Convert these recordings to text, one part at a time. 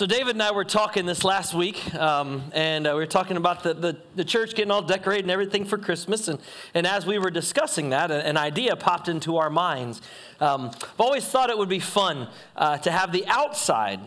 So, David and I were talking this last week, um, and uh, we were talking about the, the, the, church getting all decorated and everything for Christmas. And, and as we were discussing that, an idea popped into our minds. Um, I've always thought it would be fun uh, to have the outside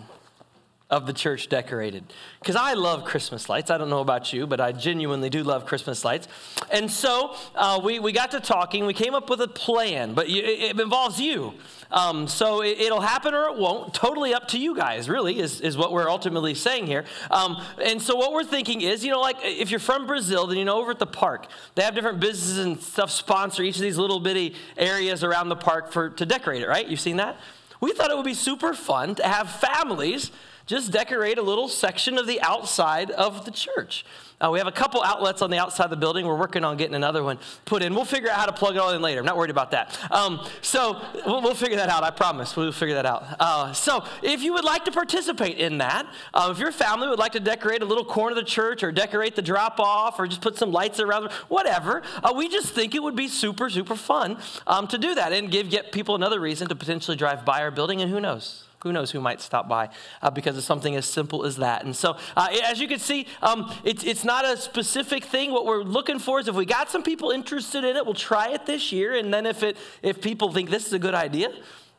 of the church decorated. Because I love Christmas lights. I don't know about you, but I genuinely do love Christmas lights. And so uh, we, we got to talking. We came up with a plan, but it, it involves you. Um, so it, will happen or it won't. Totally up to you guys, really, is, is what we're ultimately saying here. Um, and so what we're thinking is, you know, like if you're from Brazil, then you know over at the park, they have different businesses and stuff sponsor each of these little bitty areas around the park for to decorate it, right? You've seen that? We thought it would be super fun to have families just decorate a little section of the outside of the church. Uh, we have a couple outlets on the outside of the building. We're working on getting another one put in. We'll figure out how to plug it all in later. I'm not worried about that. Um, so we'll, we'll, figure that out. I promise. We'll figure that out. Uh, so if you would like to participate in that, uh, if your family would like to decorate a little corner of the church or decorate the drop off or just put some lights around, whatever, uh, we just think it would be super, super fun um, to do that and give get people another reason to potentially drive by our building. And who knows? Who knows who might stop by uh, because of something as simple as that. And so, uh, as you can see, um, it's, it's not a specific thing. What we're looking for is if we got some people interested in it, we'll try it this year. And then if, it, if people think this is a good idea,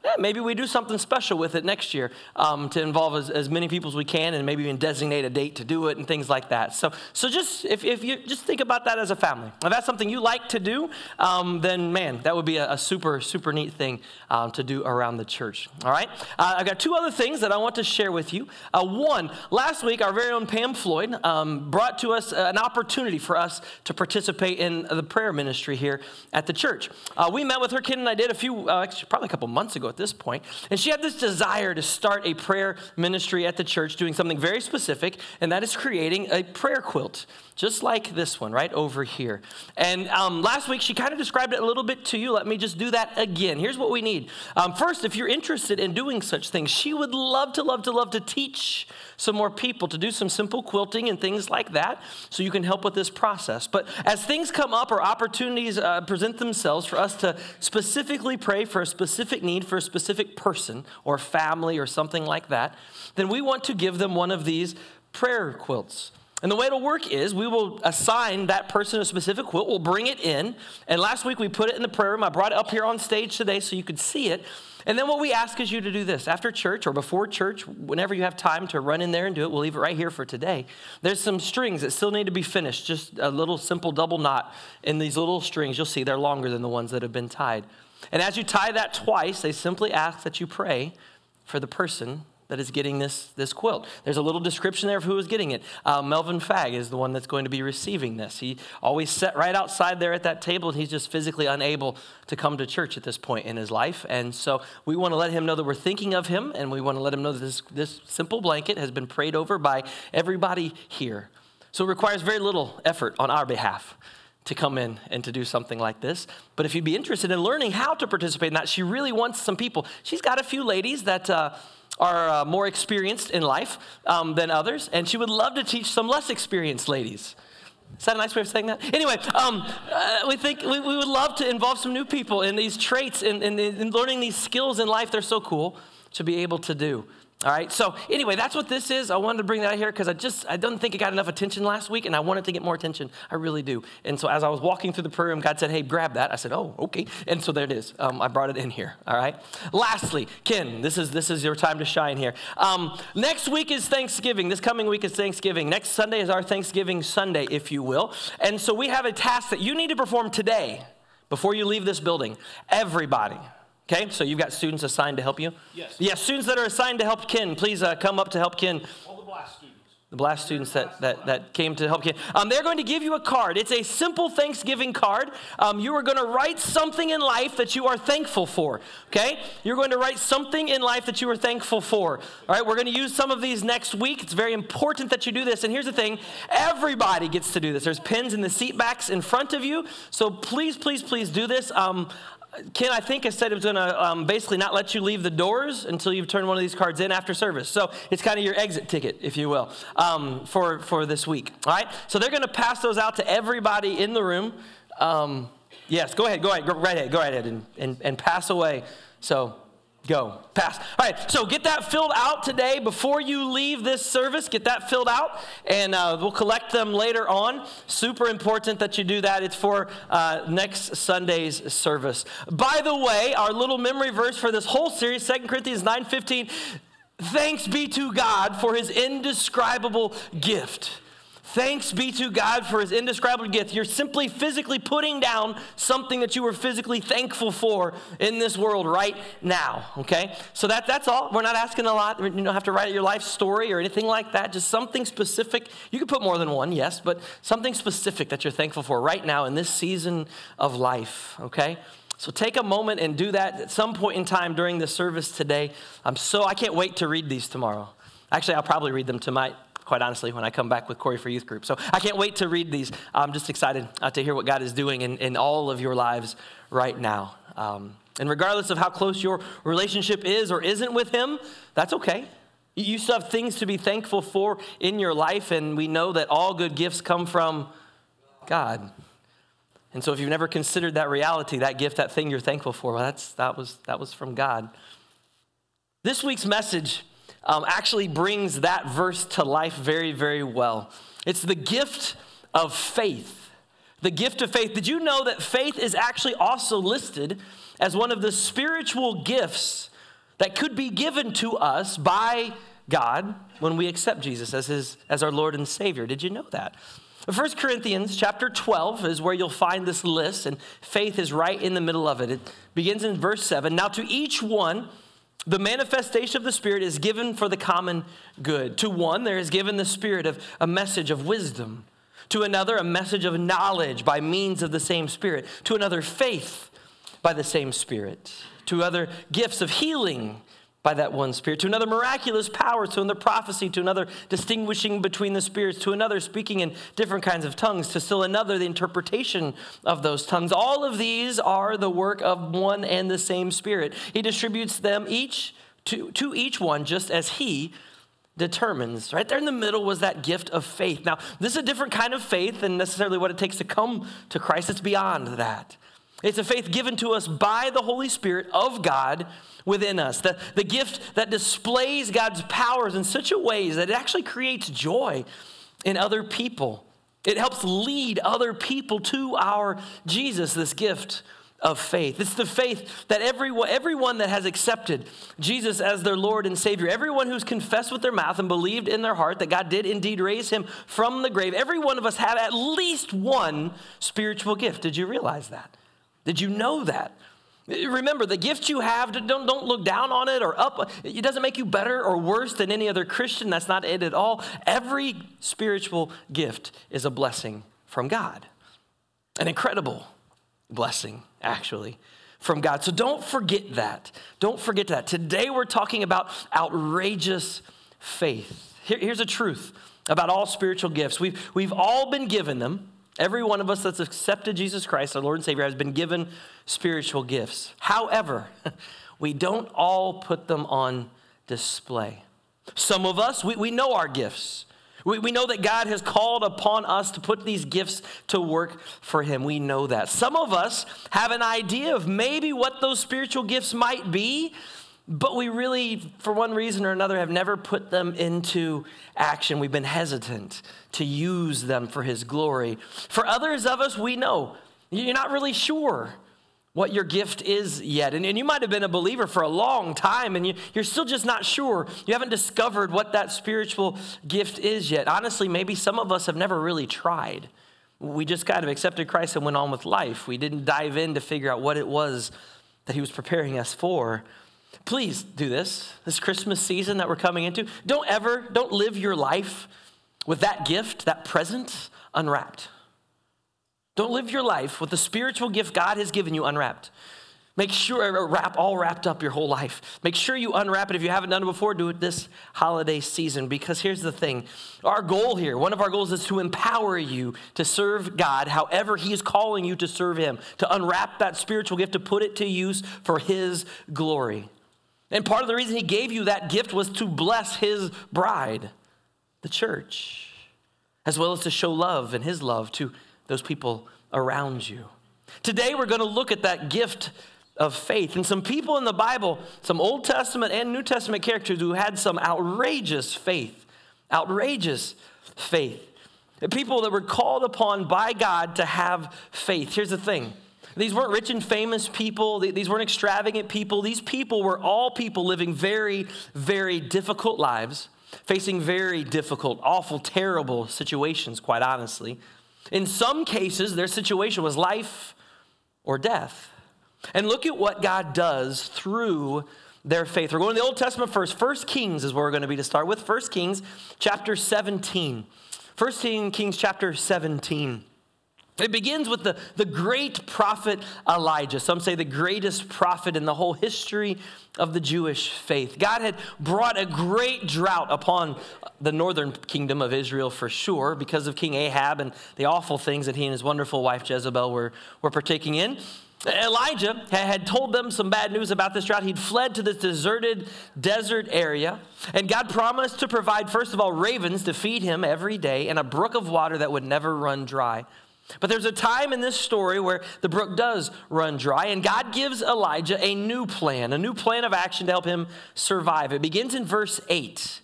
yeah, maybe we do something special with it next year um, to involve as, as many people as we can and maybe even designate a date to do it and things like that. So, so just if, if you just think about that as a family. If that's something you like to do, um, then man, that would be a, a super, super neat thing um, to do around the church. All right? Uh, I've got two other things that I want to share with you. Uh, one, last week, our very own Pam Floyd um, brought to us an opportunity for us to participate in the prayer ministry here at the church. Uh, we met with her, Ken and I did a few, uh, actually, probably a couple months ago at this point. And she had this desire to start a prayer ministry at the church, doing something very specific, and that is creating a prayer quilt, just like this one right over here. And um, last week, she kind of described it a little bit to you. Let me just do that again. Here's what we need. Um, first, if you're interested in doing such things, she would love to, love to, love to teach some more people to do some simple quilting and things like that so you can help with this process. But as things come up or opportunities uh, present themselves for us to specifically pray for a specific need for a specific person or family or something like that, then we want to give them one of these prayer quilts. And the way it'll work is we will assign that person a specific quilt, we'll bring it in. And last week we put it in the prayer room. I brought it up here on stage today so you could see it. And then what we ask is you to do this after church or before church, whenever you have time to run in there and do it, we'll leave it right here for today. There's some strings that still need to be finished, just a little simple double knot in these little strings. You'll see they're longer than the ones that have been tied. And as you tie that twice, they simply ask that you pray for the person that is getting this, this quilt. There's a little description there of who is getting it. Uh, Melvin Fag is the one that's going to be receiving this. He always sat right outside there at that table, and he's just physically unable to come to church at this point in his life. And so we want to let him know that we're thinking of him, and we want to let him know that this, this simple blanket has been prayed over by everybody here. So it requires very little effort on our behalf to come in and to do something like this. But if you'd be interested in learning how to participate in that, she really wants some people. She's got a few ladies that uh, are uh, more experienced in life um, than others, and she would love to teach some less experienced ladies. Is that a nice way of saying that? Anyway, um, uh, we think we, we, would love to involve some new people in these traits and in, in, in learning these skills in life. They're so cool to be able to do. All right. So anyway, that's what this is. I wanted to bring that out here because I just I don't think it got enough attention last week, and I wanted to get more attention. I really do. And so as I was walking through the prayer room, God said, "Hey, grab that." I said, "Oh, okay." And so there it is. Um, I brought it in here. All right. Lastly, Ken, this is this is your time to shine here. Um, next week is Thanksgiving. This coming week is Thanksgiving. Next Sunday is our Thanksgiving Sunday, if you will. And so we have a task that you need to perform today before you leave this building. Everybody. Okay, so you've got students assigned to help you? Yes. Yes, students that are assigned to help Ken, please uh, come up to help Ken. All the blast students. The blast students that, that, that came to help Ken. Um, they're going to give you a card. It's a simple Thanksgiving card. Um, you are going to write something in life that you are thankful for. Okay? You're going to write something in life that you are thankful for. All right, we're going to use some of these next week. It's very important that you do this. And here's the thing everybody gets to do this. There's pins in the seat backs in front of you. So please, please, please do this. Um, Ken, I think, has said it was going to um, basically not let you leave the doors until you've turned one of these cards in after service. So it's kind of your exit ticket, if you will, um, for, for this week. All right? So they're going to pass those out to everybody in the room. Um, yes, go ahead, go ahead, go right ahead, go right ahead and, and, and pass away. So go. Pass. All right, so get that filled out today before you leave this service. Get that filled out, and uh, we'll collect them later on. Super important that you do that. It's for uh, next Sunday's service. By the way, our little memory verse for this whole series, 2 Corinthians 9 15. Thanks be to God for his indescribable gift. Thanks be to God for his indescribable gift. You're simply physically putting down something that you were physically thankful for in this world right now, okay? So that, that's all. We're not asking a lot. You don't have to write your life story or anything like that. Just something specific. You can put more than one, yes, but something specific that you're thankful for right now in this season of life, okay? So take a moment and do that at some point in time during the service today. I'm so, I can't wait to read these tomorrow. Actually, I'll probably read them tonight quite honestly, when I come back with Corey for Youth Group. So I can't wait to read these. I'm just excited uh, to hear what God is doing in, in all of your lives right now. Um, and regardless of how close your relationship is or isn't with Him, that's okay. You still have things to be thankful for in your life, and we know that all good gifts come from God. And so if you've never considered that reality, that gift, that thing you're thankful for, well, that's, that, was, that was from God. This week's message um, actually brings that verse to life very, very well. It's the gift of faith. The gift of faith. Did you know that faith is actually also listed as one of the spiritual gifts that could be given to us by God when we accept Jesus as, his, as our Lord and Savior? Did you know that? 1 Corinthians chapter 12 is where you'll find this list, and faith is right in the middle of it. It begins in verse 7. Now, to each one, the manifestation of the Spirit is given for the common good. To one, there is given the Spirit of a message of wisdom. To another, a message of knowledge by means of the same Spirit. To another, faith by the same Spirit. To other, gifts of healing by that one spirit, to another miraculous power, to another prophecy, to another distinguishing between the spirits, to another speaking in different kinds of tongues, to still another the interpretation of those tongues. All of these are the work of one and the same spirit. He distributes them each to, to each one just as he determines. Right there in the middle was that gift of faith. Now, this is a different kind of faith than necessarily what it takes to come to Christ. It's beyond that. It's a faith given to us by the Holy Spirit of God within us. The, the gift that displays God's powers in such a way that it actually creates joy in other people. It helps lead other people to our Jesus, this gift of faith. It's the faith that everyone, everyone that has accepted Jesus as their Lord and Savior, everyone who's confessed with their mouth and believed in their heart that God did indeed raise him from the grave, every one of us have at least one spiritual gift. Did you realize that? Did you know that? Remember, the gift you have, don't, don't look down on it or up. It doesn't make you better or worse than any other Christian. That's not it at all. Every spiritual gift is a blessing from God, an incredible blessing, actually, from God. So don't forget that. Don't forget that. Today we're talking about outrageous faith. Here, here's a truth about all spiritual gifts we've, we've all been given them. Every one of us that's accepted Jesus Christ, our Lord and Savior, has been given spiritual gifts. However, we don't all put them on display. Some of us, we, we know our gifts. We, we know that God has called upon us to put these gifts to work for Him. We know that. Some of us have an idea of maybe what those spiritual gifts might be, but we really, for one reason or another, have never put them into action. We've been hesitant to use them for His glory. For others of us, we know you're not really sure what your gift is yet. And, and you might have been a believer for a long time and you, you're still just not sure. You haven't discovered what that spiritual gift is yet. Honestly, maybe some of us have never really tried. We just kind of accepted Christ and went on with life. We didn't dive in to figure out what it was that He was preparing us for. Please do this, this Christmas season that we're coming into. Don't ever, don't live your life with that gift, that present, unwrapped. Don't live your life with the spiritual gift God has given you unwrapped. Make sure, uh, wrap all wrapped up your whole life. Make sure you unwrap it. If you haven't done it before, do it this holiday season. Because here's the thing our goal here, one of our goals is to empower you to serve God however He is calling you to serve Him, to unwrap that spiritual gift, to put it to use for His glory. And part of the reason he gave you that gift was to bless his bride, the church, as well as to show love and his love to those people around you. Today, we're going to look at that gift of faith. And some people in the Bible, some Old Testament and New Testament characters who had some outrageous faith, outrageous faith. People that were called upon by God to have faith. Here's the thing these weren't rich and famous people, these weren't extravagant people. These people were all people living very, very difficult lives, facing very difficult, awful, terrible situations, quite honestly. In some cases, their situation was life or death. And look at what God does through their faith. We're going to the Old Testament first. First Kings is where we're going to be to start with. First Kings chapter 17. First Kings chapter 17. It begins with the, the great prophet Elijah. Some say the greatest prophet in the whole history of the Jewish faith. God had brought a great drought upon the northern kingdom of Israel for sure because of King Ahab and the awful things that he and his wonderful wife Jezebel were, were partaking in. Elijah had told them some bad news about this drought. He'd fled to this deserted desert area, and God promised to provide, first of all, ravens to feed him every day and a brook of water that would never run dry. But there's a time in this story where the brook does run dry, and God gives Elijah a new plan, a new plan of action to help him survive. It begins in verse 8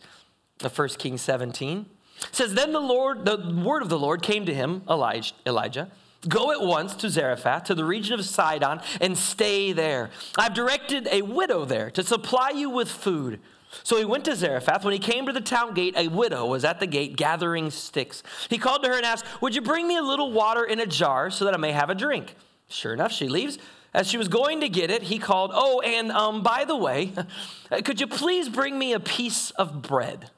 of 1 Kings 17. It says, Then the Lord, the word of the Lord came to him, Elijah, Elijah. Go at once to Zarephath, to the region of Sidon, and stay there. I've directed a widow there to supply you with food. So he went to Zarephath. When he came to the town gate, a widow was at the gate gathering sticks. He called to her and asked, Would you bring me a little water in a jar so that I may have a drink? Sure enough, she leaves. As she was going to get it, he called, Oh, and um, by the way, could you please bring me a piece of bread?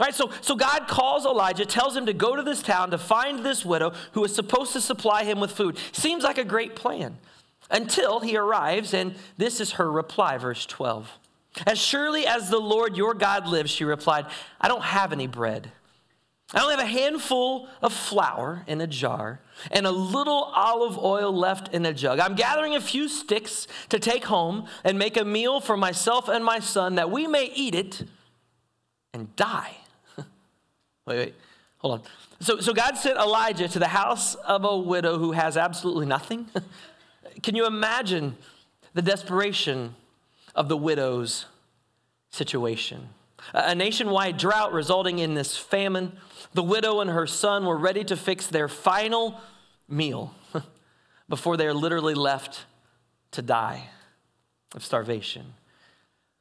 All right, so, so God calls Elijah, tells him to go to this town to find this widow who is supposed to supply him with food. Seems like a great plan until he arrives, and this is her reply, verse 12. As surely as the Lord your God lives, she replied, I don't have any bread. I only have a handful of flour in a jar and a little olive oil left in a jug. I'm gathering a few sticks to take home and make a meal for myself and my son that we may eat it and die. wait, wait, hold on. So, so God sent Elijah to the house of a widow who has absolutely nothing. Can you imagine the desperation of the widow's situation. A nationwide drought resulting in this famine. The widow and her son were ready to fix their final meal before they are literally left to die of starvation.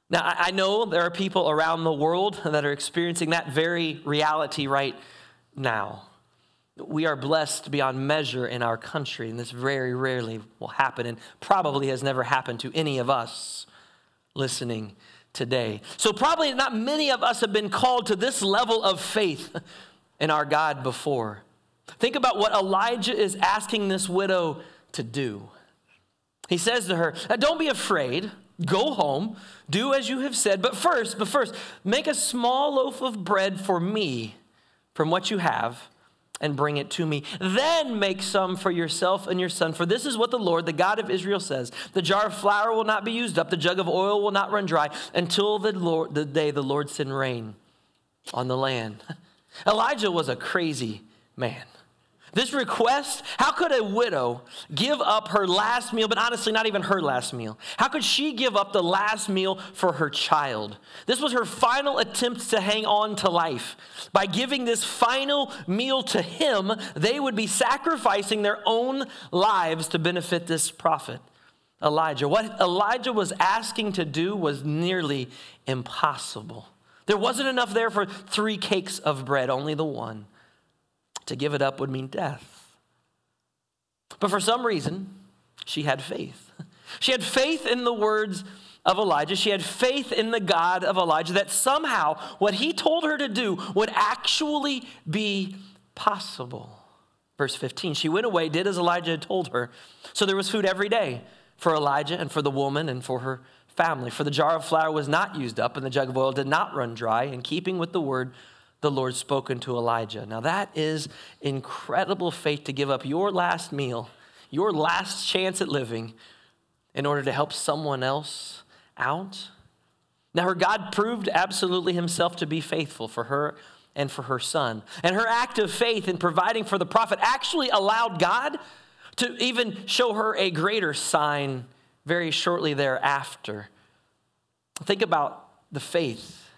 Now, I know there are people around the world that are experiencing that very reality right now. We are blessed beyond measure in our country, and this very rarely will happen, and probably has never happened to any of us listening today. So, probably not many of us have been called to this level of faith in our God before. Think about what Elijah is asking this widow to do. He says to her, Don't be afraid. Go home, do as you have said, but first, but first, make a small loaf of bread for me from what you have and bring it to me. Then make some for yourself and your son. For this is what the Lord, the God of Israel, says The jar of flour will not be used up, the jug of oil will not run dry until the, Lord, the day the Lord send rain on the land. Elijah was a crazy man. This request, how could a widow give up her last meal, but honestly, not even her last meal? How could she give up the last meal for her child? This was her final attempt to hang on to life. By giving this final meal to him, they would be sacrificing their own lives to benefit this prophet, Elijah. What Elijah was asking to do was nearly impossible. There wasn't enough there for three cakes of bread, only the one. To give it up would mean death. But for some reason, she had faith. She had faith in the words of Elijah. She had faith in the God of Elijah that somehow what he told her to do would actually be possible. Verse 15 She went away, did as Elijah had told her. So there was food every day for Elijah and for the woman and for her family. For the jar of flour was not used up, and the jug of oil did not run dry, in keeping with the word the Lord spoken to Elijah. Now, that is incredible faith to give up your last meal, your last chance at living, in order to help someone else out. Now, her God proved absolutely himself to be faithful for her and for her son. And her act of faith in providing for the prophet actually allowed God to even show her a greater sign very shortly thereafter. Think about the faith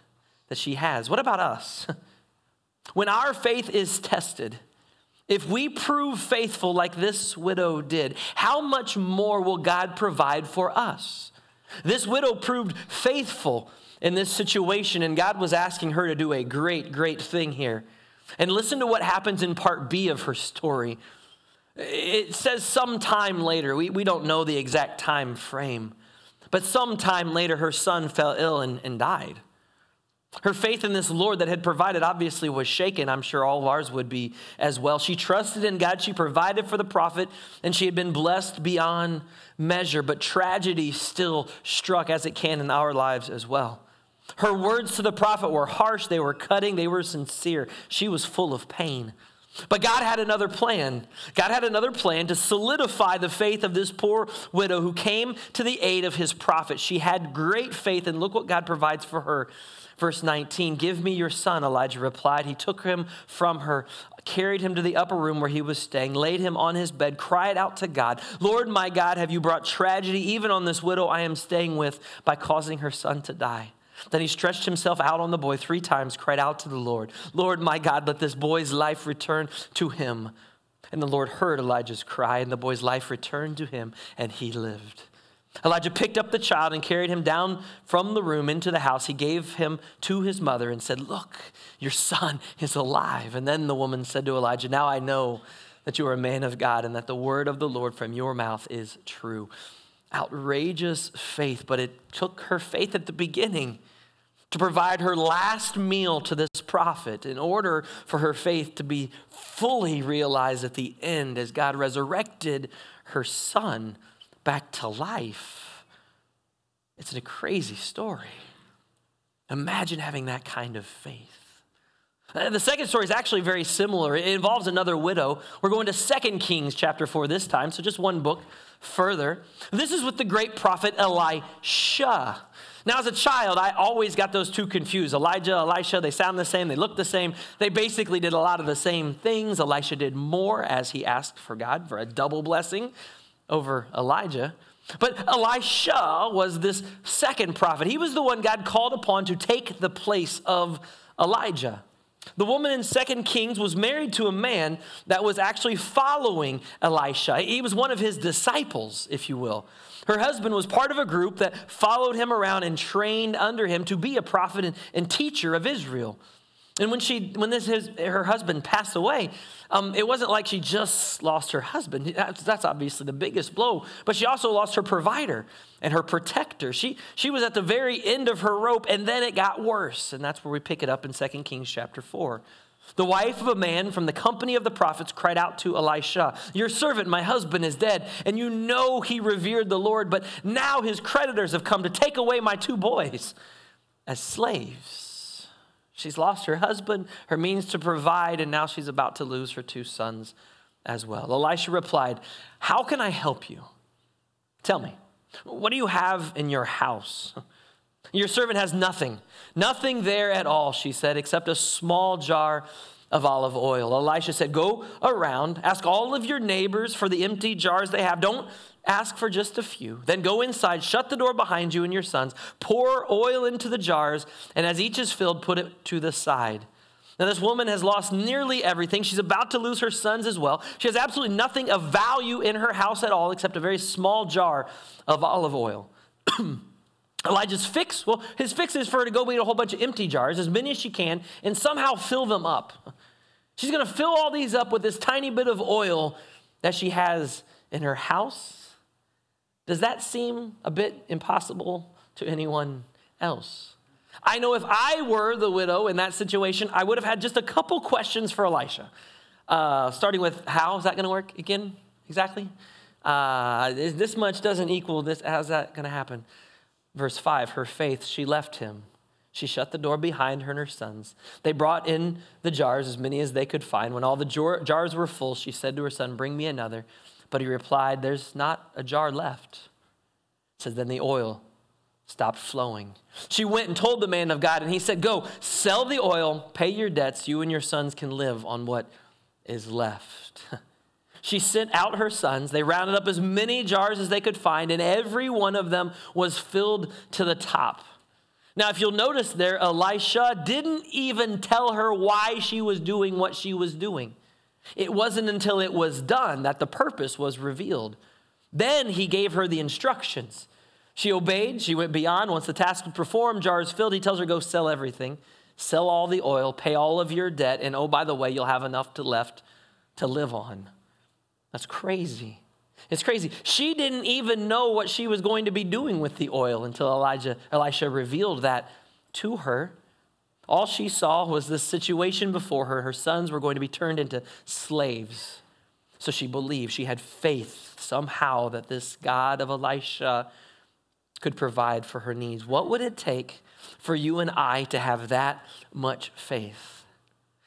that she has. What about us? When our faith is tested, if we prove faithful like this widow did, how much more will God provide for us? This widow proved faithful in this situation, and God was asking her to do a great, great thing here. And listen to what happens in part B of her story. It says sometime later, we, we don't know the exact time frame, but sometime later her son fell ill and, and died. Her faith in this Lord that had provided obviously was shaken. I'm sure all of ours would be as well. She trusted in God. She provided for the prophet, and she had been blessed beyond measure. But tragedy still struck, as it can in our lives as well. Her words to the prophet were harsh, they were cutting, they were sincere. She was full of pain. But God had another plan. God had another plan to solidify the faith of this poor widow who came to the aid of his prophet. She had great faith, and look what God provides for her. Verse 19, Give me your son, Elijah replied. He took him from her, carried him to the upper room where he was staying, laid him on his bed, cried out to God, Lord my God, have you brought tragedy even on this widow I am staying with by causing her son to die? Then he stretched himself out on the boy three times, cried out to the Lord, Lord my God, let this boy's life return to him. And the Lord heard Elijah's cry, and the boy's life returned to him, and he lived. Elijah picked up the child and carried him down from the room into the house. He gave him to his mother and said, Look, your son is alive. And then the woman said to Elijah, Now I know that you are a man of God and that the word of the Lord from your mouth is true. Outrageous faith, but it took her faith at the beginning to provide her last meal to this prophet in order for her faith to be fully realized at the end as God resurrected her son back to life. It's a crazy story. Imagine having that kind of faith. The second story is actually very similar. It involves another widow. We're going to 2 Kings chapter 4 this time, so just one book further. This is with the great prophet Elisha. Now, as a child, I always got those two confused. Elijah, Elisha, they sound the same, they look the same. They basically did a lot of the same things. Elisha did more as he asked for God for a double blessing over Elijah. But Elisha was this second prophet. He was the one God called upon to take the place of Elijah. The woman in Second Kings was married to a man that was actually following Elisha. He was one of his disciples, if you will. Her husband was part of a group that followed him around and trained under him to be a prophet and, and teacher of Israel. And when she, when this his, her husband passed away, um, it wasn't like she just lost her husband. That's, obviously the biggest blow. But she also lost her provider and her protector. She, she was at the very end of her rope, and then it got worse. And that's where we pick it up in 2 Kings chapter 4. The wife of a man from the company of the prophets cried out to Elisha, Your servant, my husband, is dead, and you know he revered the Lord, but now his creditors have come to take away my two boys as slaves. She's lost her husband, her means to provide, and now she's about to lose her two sons as well. Elisha replied, How can I help you? Tell me, what do you have in your house? Your servant has nothing, nothing there at all, she said, except a small jar of olive oil. Elisha said, Go around, ask all of your neighbors for the empty jars they have. Don't Ask for just a few. Then go inside, shut the door behind you and your sons, pour oil into the jars, and as each is filled, put it to the side. Now, this woman has lost nearly everything. She's about to lose her sons as well. She has absolutely nothing of value in her house at all except a very small jar of olive oil. Elijah's fix, well, his fix is for her to go get a whole bunch of empty jars, as many as she can, and somehow fill them up. She's going to fill all these up with this tiny bit of oil that she has in her house does that seem a bit impossible to anyone else? I know if I were the widow in that situation, I would have had just a couple questions for Elisha. Uh, starting with, how is that going to work again? Exactly? Uh, this much doesn't equal this. How's that going to happen? Verse 5 Her faith, she left him. She shut the door behind her and her sons. They brought in the jars, as many as they could find. When all the jars were full, she said to her son, Bring me another. But he replied, There's not a jar left. It says, Then the oil stopped flowing. She went and told the man of God, and he said, Go, sell the oil, pay your debts. You and your sons can live on what is left. she sent out her sons. They rounded up as many jars as they could find, and every one of them was filled to the top. Now, if you'll notice there, Elisha didn't even tell her why she was doing what she was doing. It wasn't until it was done that the purpose was revealed. Then he gave her the instructions. She obeyed, she went beyond. Once the task was performed, jars filled, he tells her, Go sell everything, sell all the oil, pay all of your debt, and oh, by the way, you'll have enough to left to live on. That's crazy. It's crazy. She didn't even know what she was going to be doing with the oil until Elijah, Elisha revealed that to her. All she saw was this situation before her. Her sons were going to be turned into slaves. So she believed, she had faith somehow that this God of Elisha could provide for her needs. What would it take for you and I to have that much faith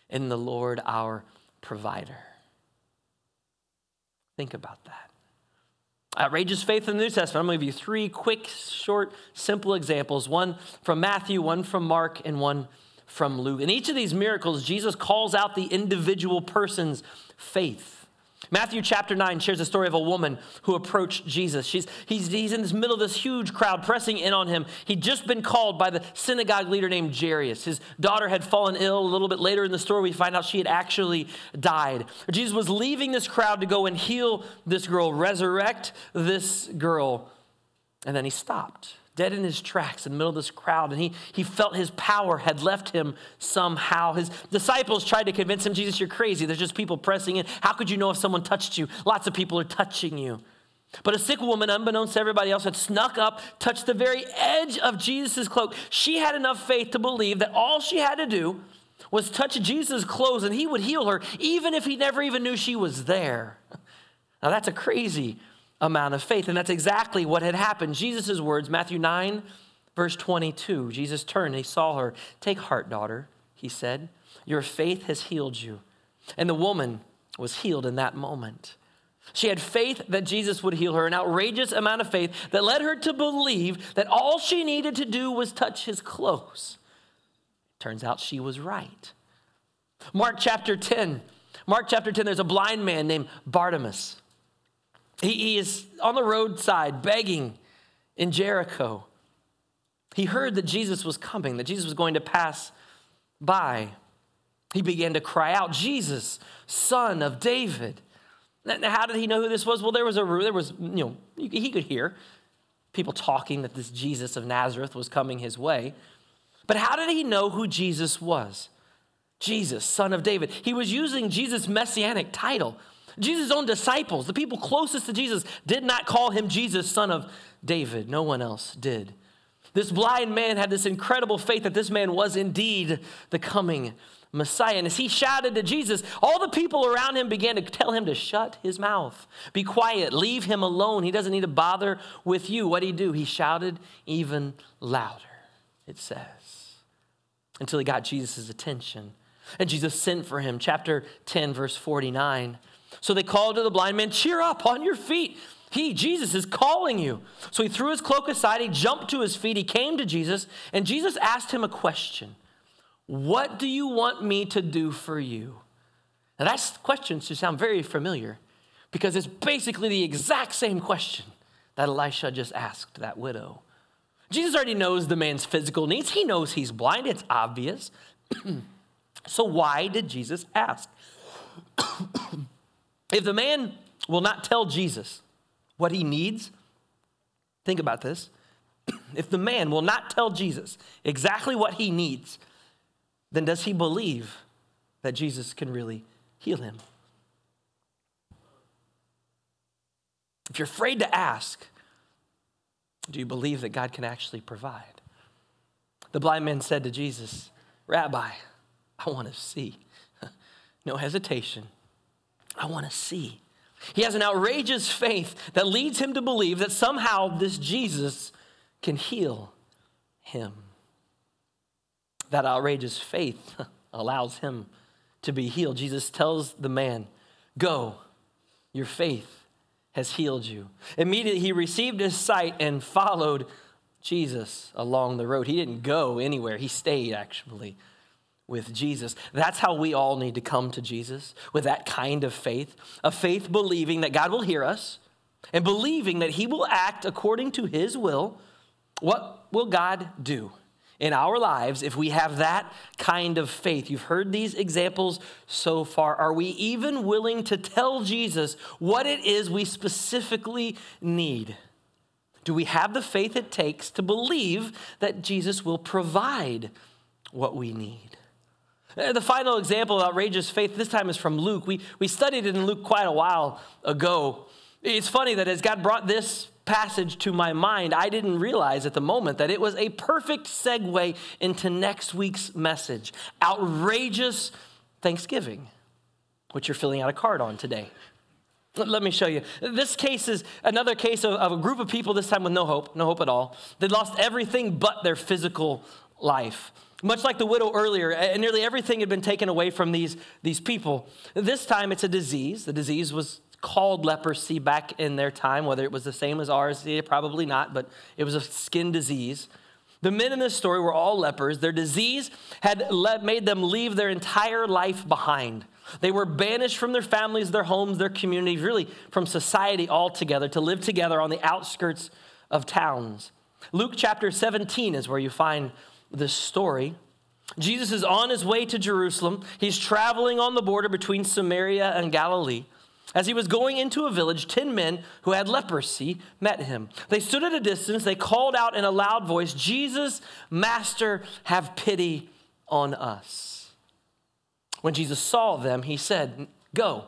in the Lord our provider? Think about that. Outrageous faith in the New Testament. I'm going to give you three quick, short, simple examples one from Matthew, one from Mark, and one from Luke. In each of these miracles, Jesus calls out the individual person's faith. Matthew chapter 9 shares the story of a woman who approached Jesus. She's, he's, he's in the middle of this huge crowd pressing in on him. He'd just been called by the synagogue leader named Jairus. His daughter had fallen ill. A little bit later in the story, we find out she had actually died. Jesus was leaving this crowd to go and heal this girl, resurrect this girl. And then he stopped dead in his tracks in the middle of this crowd, and he, he felt his power had left him somehow. His disciples tried to convince him, Jesus, you're crazy. There's just people pressing in. How could you know if someone touched you? Lots of people are touching you. But a sick woman, unbeknownst to everybody else, had snuck up, touched the very edge of Jesus' cloak. She had enough faith to believe that all she had to do was touch Jesus' clothes and he would heal her, even if he never even knew she was there. Now, that's a crazy amount of faith. And that's exactly what had happened. Jesus' words, Matthew 9, verse 22. Jesus turned and he saw her. Take heart, daughter, he said. Your faith has healed you. And the woman was healed in that moment. She had faith that Jesus would heal her, an outrageous amount of faith that led her to believe that all she needed to do was touch his clothes. Turns out she was right. Mark chapter 10. Mark chapter 10, there's a blind man named Bartimaeus. He, he is on the roadside begging in Jericho. He heard that Jesus was coming, that Jesus was going to pass by. He began to cry out, Jesus, son of David. Now, how did he know who this was? Well, there was a there was, you know, he could hear people talking that this Jesus of Nazareth was coming his way. But how did he know who Jesus was? Jesus, son of David. He was using Jesus' messianic title. Jesus' own disciples, the people closest to Jesus, did not call him Jesus, son of David. No one else did. This blind man had this incredible faith that this man was indeed the coming Messiah. And as he shouted to Jesus, all the people around him began to tell him to shut his mouth, be quiet, leave him alone. He doesn't need to bother with you. What did he do? He shouted even louder, it says, until he got Jesus' attention. And Jesus sent for him. Chapter 10, verse 49. So they called to the blind man, Cheer up on your feet. He, Jesus, is calling you. So he threw his cloak aside, he jumped to his feet, he came to Jesus, and Jesus asked him a question What do you want me to do for you? Now, that question should sound very familiar because it's basically the exact same question that Elisha just asked that widow. Jesus already knows the man's physical needs, he knows he's blind, it's obvious. so, why did Jesus ask? If the man will not tell Jesus what he needs, think about this. If the man will not tell Jesus exactly what he needs, then does he believe that Jesus can really heal him? If you're afraid to ask, do you believe that God can actually provide? The blind man said to Jesus, Rabbi, I want to see. no hesitation. I want to see. He has an outrageous faith that leads him to believe that somehow this Jesus can heal him. That outrageous faith allows him to be healed. Jesus tells the man, Go, your faith has healed you. Immediately he received his sight and followed Jesus along the road. He didn't go anywhere, he stayed actually with Jesus. That's how we all need to come to Jesus with that kind of faith, a faith believing that God will hear us and believing that He will act according to His will. What will God do? in our lives if we have that kind of faith. You've heard these examples so far. Are we even willing to tell Jesus what it is we specifically need? Do we have the faith it takes to believe that Jesus will provide what we need? Uh, the final example of outrageous faith this time is from Luke. We, we studied it in Luke quite a while ago. It's funny that as God brought this passage to my mind, I didn't realize at the moment that it was a perfect segue into next week's message outrageous Thanksgiving, which you're filling out a card on today. Let me show you. This case is another case of, of, a group of people, this time with no hope, no hope at all. They lost everything but their physical life. Much like the widow earlier, nearly everything had been taken away from these, these people. This time it's a disease. The disease was called leprosy back in their time, whether it was the same as ours, eh, probably not, but it was a skin disease. The men in this story were all lepers. Their disease had made them leave their entire life behind. They were banished from their families, their homes, their communities, really from society altogether to live together on the outskirts of towns. Luke chapter 17 is where you find this story. Jesus is on his way to Jerusalem. He's traveling on the border between Samaria and Galilee. As he was going into a village, 10 men who had leprosy met him. They stood at a distance. They called out in a loud voice, Jesus, Master, have pity on us. When Jesus saw them, he said, Go,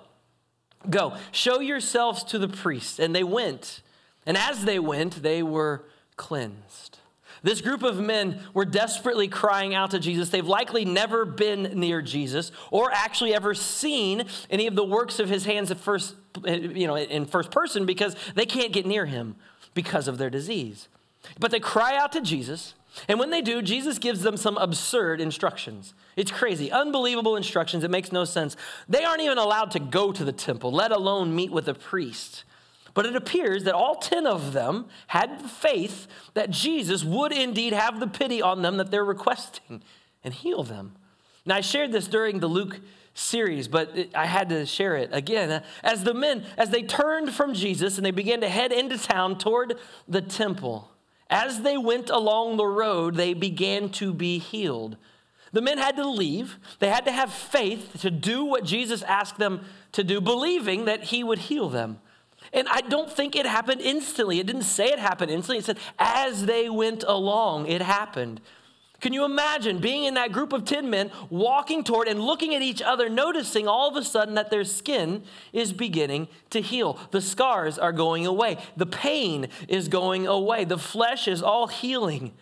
go, show yourselves to the priests. And they went. And as they went, they were cleansed. This group of men were desperately crying out to Jesus. They've likely never been near Jesus or actually ever seen any of the works of his hands at first, you know, in first person because they can't get near him because of their disease. But they cry out to Jesus, and when they do, Jesus gives them some absurd instructions. It's crazy, unbelievable instructions. It makes no sense. They aren't even allowed to go to the temple, let alone meet with a priest. But it appears that all 10 of them had faith that Jesus would indeed have the pity on them that they're requesting and heal them. Now, I shared this during the Luke series, but I had to share it again. As the men, as they turned from Jesus and they began to head into town toward the temple, as they went along the road, they began to be healed. The men had to leave. They had to have faith to do what Jesus asked them to do, believing that he would heal them. And I don't think it happened instantly. It didn't say it happened instantly. It said, as they went along, it happened. Can you imagine being in that group of 10 men, walking toward and looking at each other, noticing all of a sudden that their skin is beginning to heal? The scars are going away, the pain is going away, the flesh is all healing.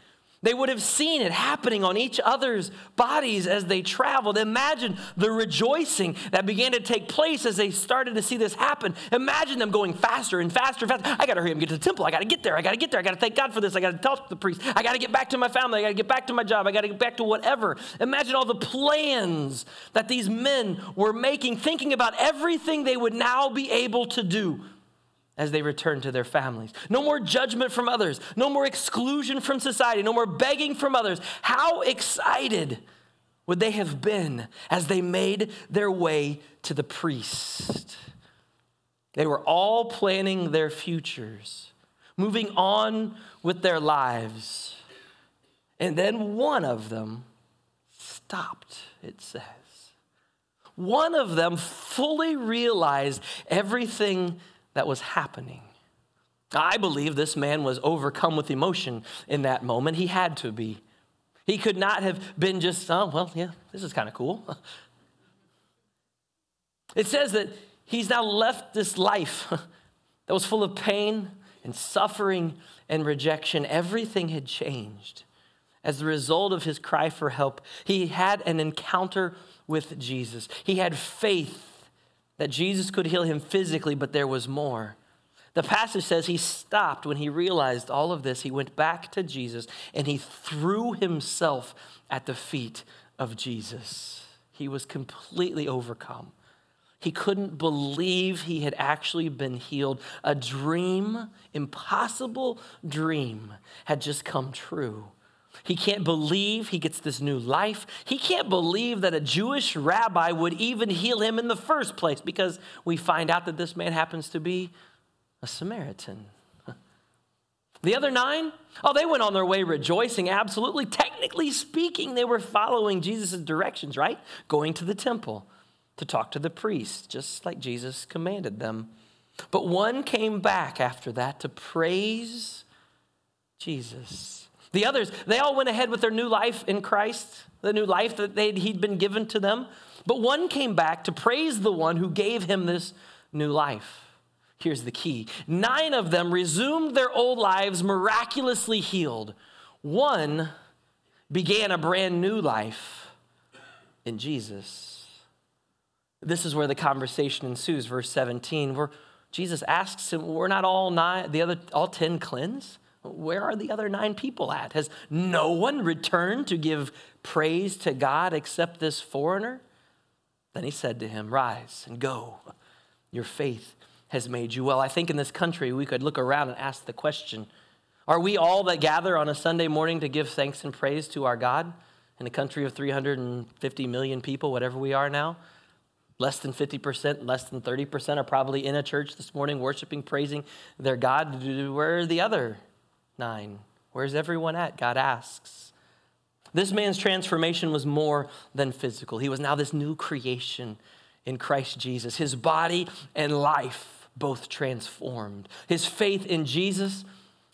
They would have seen it happening on each other's bodies as they traveled. Imagine the rejoicing that began to take place as they started to see this happen. Imagine them going faster and faster and faster. I got to hurry up and get to the temple. I got to get there. I got to get there. I got to thank God for this. I got to tell the priest. I got to get back to my family. I got to get back to my job. I got to get back to whatever. Imagine all the plans that these men were making, thinking about everything they would now be able to do as they return to their families. No more judgment from others, no more exclusion from society, no more begging from others. How excited would they have been as they made their way to the priest? They were all planning their futures, moving on with their lives. And then one of them stopped, it says. One of them fully realized everything that was happening. I believe this man was overcome with emotion in that moment. He had to be. He could not have been just, oh, well, yeah, this is kind of cool. It says that he's now left this life that was full of pain and suffering and rejection. Everything had changed. As the result of his cry for help, he had an encounter with Jesus. He had faith that Jesus could heal him physically, but there was more. The passage says he stopped when he realized all of this. He went back to Jesus and he threw himself at the feet of Jesus. He was completely overcome. He couldn't believe he had actually been healed. A dream, impossible dream, had just come true. He can't believe he gets this new life. He can't believe that a Jewish rabbi would even heal him in the first place because we find out that this man happens to be a Samaritan. The other nine, oh, they went on their way rejoicing, absolutely. Technically speaking, they were following Jesus' directions, right? Going to the temple to talk to the priest, just like Jesus commanded them. But one came back after that to praise Jesus. The others, they all went ahead with their new life in Christ, the new life that he'd been given to them. But one came back to praise the one who gave him this new life. Here's the key nine of them resumed their old lives miraculously healed. One began a brand new life in Jesus. This is where the conversation ensues, verse 17, where Jesus asks him, We're not all nine, the other all 10 cleansed? Where are the other nine people at? Has no one returned to give praise to God except this foreigner? Then he said to him, Rise and go. Your faith has made you well. I think in this country we could look around and ask the question Are we all that gather on a Sunday morning to give thanks and praise to our God in a country of 350 million people, whatever we are now? Less than 50%, less than 30% are probably in a church this morning worshiping, praising their God. Where are the other nine? Where's everyone at? God asks. This man's transformation was more than physical. He was now this new creation in Christ Jesus. His body and life both transformed. His faith in Jesus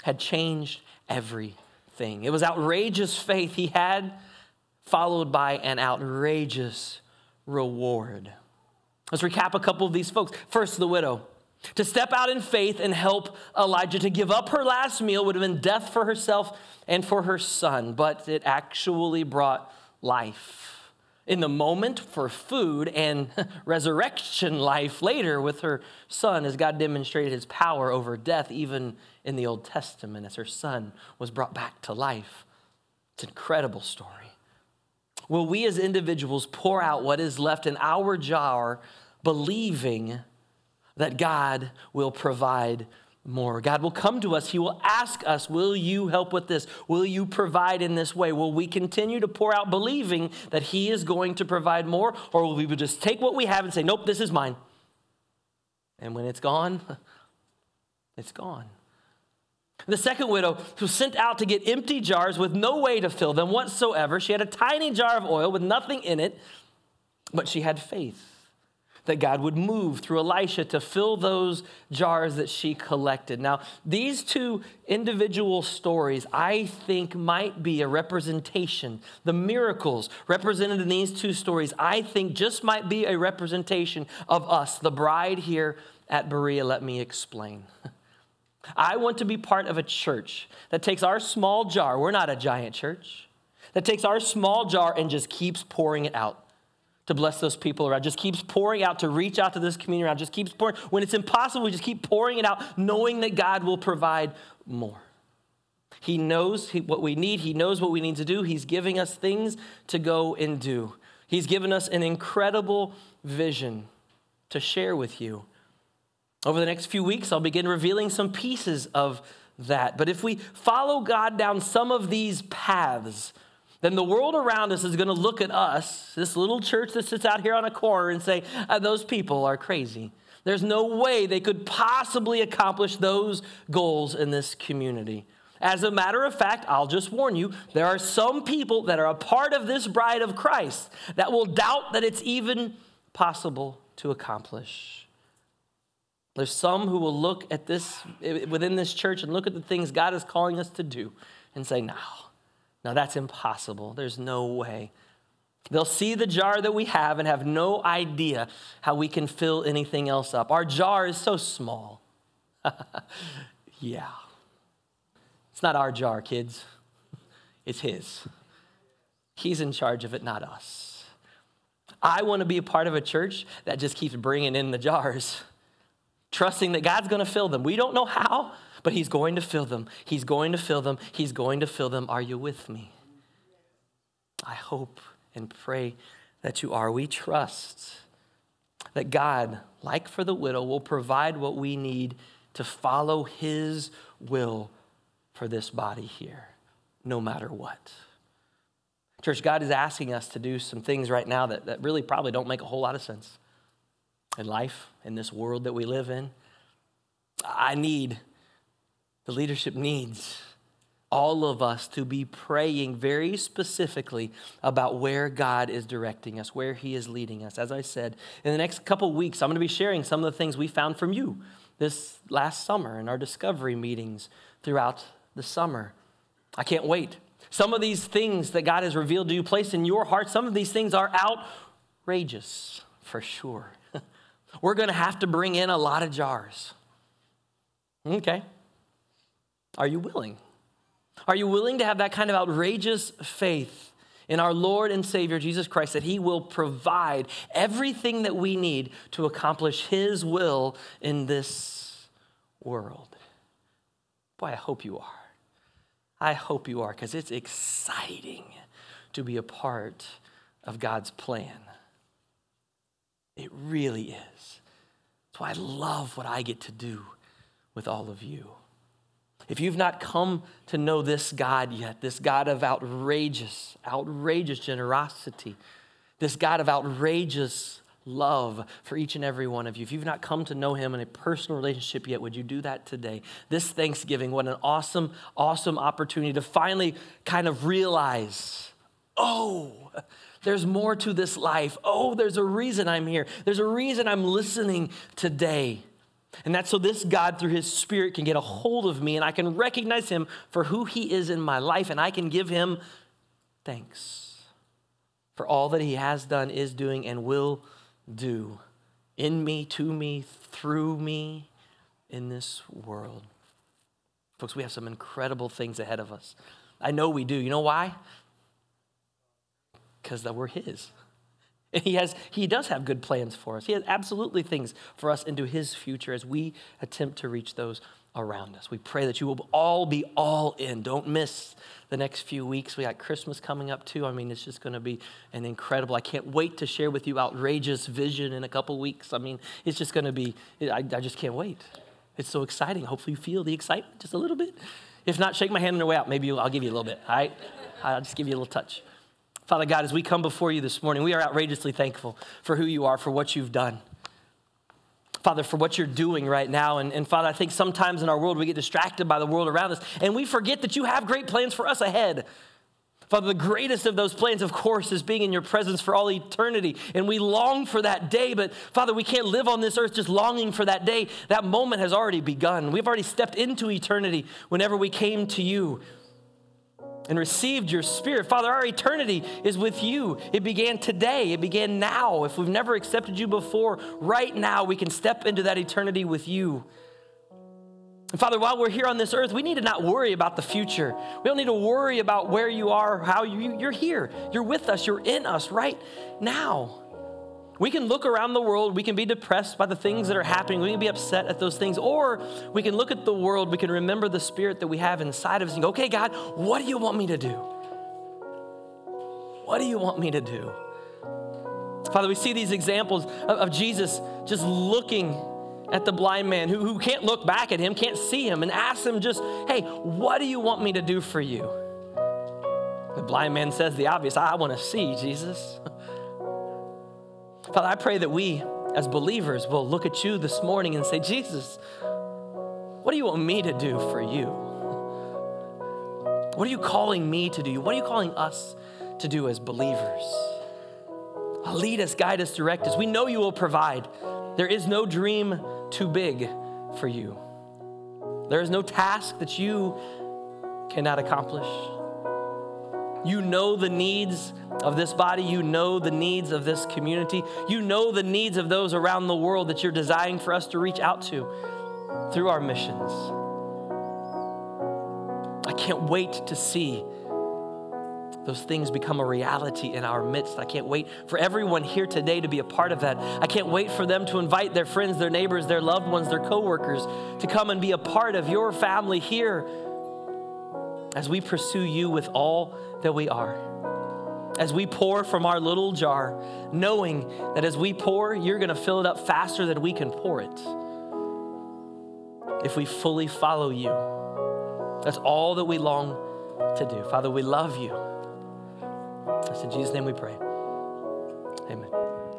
had changed everything. It was outrageous faith he had, followed by an outrageous reward. Let's recap a couple of these folks. First, the widow. To step out in faith and help Elijah to give up her last meal would have been death for herself and for her son, but it actually brought life in the moment for food and resurrection life later with her son as God demonstrated his power over death, even in the Old Testament, as her son was brought back to life. It's an incredible story. Will we as individuals pour out what is left in our jar, believing that God will provide more. God will come to us. He will ask us, Will you help with this? Will you provide in this way? Will we continue to pour out believing that He is going to provide more? Or will we just take what we have and say, Nope, this is mine? And when it's gone, it's gone. The second widow was sent out to get empty jars with no way to fill them whatsoever. She had a tiny jar of oil with nothing in it, but she had faith that God would move through Elisha to fill those jars that she collected. Now, these two individual stories, I think, might be a representation. The miracles represented in these two stories, I think, just might be a representation of us, the bride here at Berea. Let me explain. I want to be part of a church that takes our small jar, we're not a giant church, that takes our small jar and just keeps pouring it out to bless those people around. Just keeps pouring out to reach out to this community around. Just keeps pouring. When it's impossible, we just keep pouring it out, knowing that God will provide more. He knows what we need. He knows what we need to do. He's giving us things to go and do. He's given us an incredible vision to share with you. Over the next few weeks, I'll begin revealing some pieces of that. But if we follow God down some of these paths, then the world around us is going to look at us, this little church that sits out here on a corner, and say, uh, Those people are crazy. There's no way they could possibly accomplish those goals in this community. As a matter of fact, I'll just warn you, there are some people that are a part of this bride of Christ that will doubt that it's even possible to accomplish. There's some who will look at this within this church and look at the things God is calling us to do and say, no, now, that's impossible. There's no way. They'll see the jar that we have and have no idea how we can fill anything else up. Our jar is so small. yeah. It's not our jar, kids, it's His. He's in charge of it, not us. I want to be a part of a church that just keeps bringing in the jars, trusting that God's going to fill them. We don't know how, but He's going to fill them. He's going to fill them. He's going to fill them. Are you with me? I hope and pray that you are. We trust that God, like for the widow, will provide what we need to follow His will for this body here. no matter what. Church, God is asking us to do some things right now that, that really probably don't make a whole lot of sense in life, in this world that we live in. I need, the leadership needs all of us to be praying very specifically about where God is directing us, where He is leading us. As I said, in the next couple weeks, I'm going to be sharing some of the things we found from you this last summer in our discovery meetings throughout the summer. I can't wait some of these things that God has revealed to you, placed in your heart, some of these things are outrageous for sure. We're going to have to bring in a lot of jars. Okay. Are you willing? Are you willing to have that kind of outrageous faith in our Lord and Savior Jesus Christ that He will provide everything that we need to accomplish His will in this world? Boy, I hope you are. I hope you are, because it's exciting to be a part of God's plan. It really is. That's why I love what I get to do with all of you. If you've not come to know this God yet, this God of outrageous, outrageous generosity, this God of outrageous love for each and every one of you. If you've not come to know him in a personal relationship yet, would you do that today? This Thanksgiving, what an awesome, awesome opportunity to finally kind of realize, oh, there's more to this life. Oh, there's a reason I'm here. There's a reason I'm listening today. And that's so this God, through his spirit, can get a hold of me and I can recognize him for who he is in my life and I can give him thanks for all that he has done, is doing, and will do in me, to me, through me in this world. Folks, we have some incredible things ahead of us. I know we do. You know why? Because that we're His. He, has, he does have good plans for us. He has absolutely things for us into His future as we attempt to reach those around us. We pray that you will all be all in. Don't miss the next few weeks. We got Christmas coming up too. I mean, it's just going to be an incredible. I can't wait to share with you outrageous vision in a couple weeks. I mean, it's just going to be, I, I just can't wait. It's so exciting. Hopefully, you feel the excitement just a little bit. If not, shake my hand on the way out. Maybe I'll give you a little bit, all right? I'll just give you a little touch. Father God, as we come before you this morning, we are outrageously thankful for who you are, for what you've done. Father, for what you're doing right now. And, and Father, I think sometimes in our world we get distracted by the world around us and we forget that you have great plans for us ahead. Father, the greatest of those plans, of course, is being in your presence for all eternity. And we long for that day, but Father, we can't live on this earth just longing for that day. That moment has already begun. We've already stepped into eternity whenever we came to you and received your spirit. Father, our eternity is with you. It began today, it began now. If we've never accepted you before, right now we can step into that eternity with you. And Father, while we're here on this earth, we need to not worry about the future. We don't need to worry about where you are, how you, you're here. You're with us, you're in us right now. We can look around the world, we can be depressed by the things that are happening, we can be upset at those things, or we can look at the world, we can remember the spirit that we have inside of us and go, okay, God, what do you want me to do? What do you want me to do? Father, we see these examples of, Jesus just looking at the blind man who, who can't look back at him, can't see him, and ask him just, hey, what do you want me to do for you? The blind man says the obvious I want to see, Jesus. Father, I pray that we as believers will look at you this morning and say, Jesus, what do you want me to do for you? What are you calling me to do? What are you calling us to do as believers? Lead us, guide us, direct us. We know you will provide. There is no dream too big for you. There is no task that you cannot accomplish. You know the needs of this body. You know the needs of this community. You know the needs of those around the world that you're desiring for us to reach out to through our missions. I can't wait to see those things become a reality in our midst. I can't wait for everyone here today to be a part of that. I can't wait for them to invite their friends, their neighbors, their loved ones, their coworkers to come and be a part of your family here as we pursue you with all that we are. As we pour from our little jar, knowing that as we pour, you're going to fill it up faster than we can pour it. If we fully follow you, that's all that we long to do. Father, we love you. It's in Jesus' name we pray. Amen.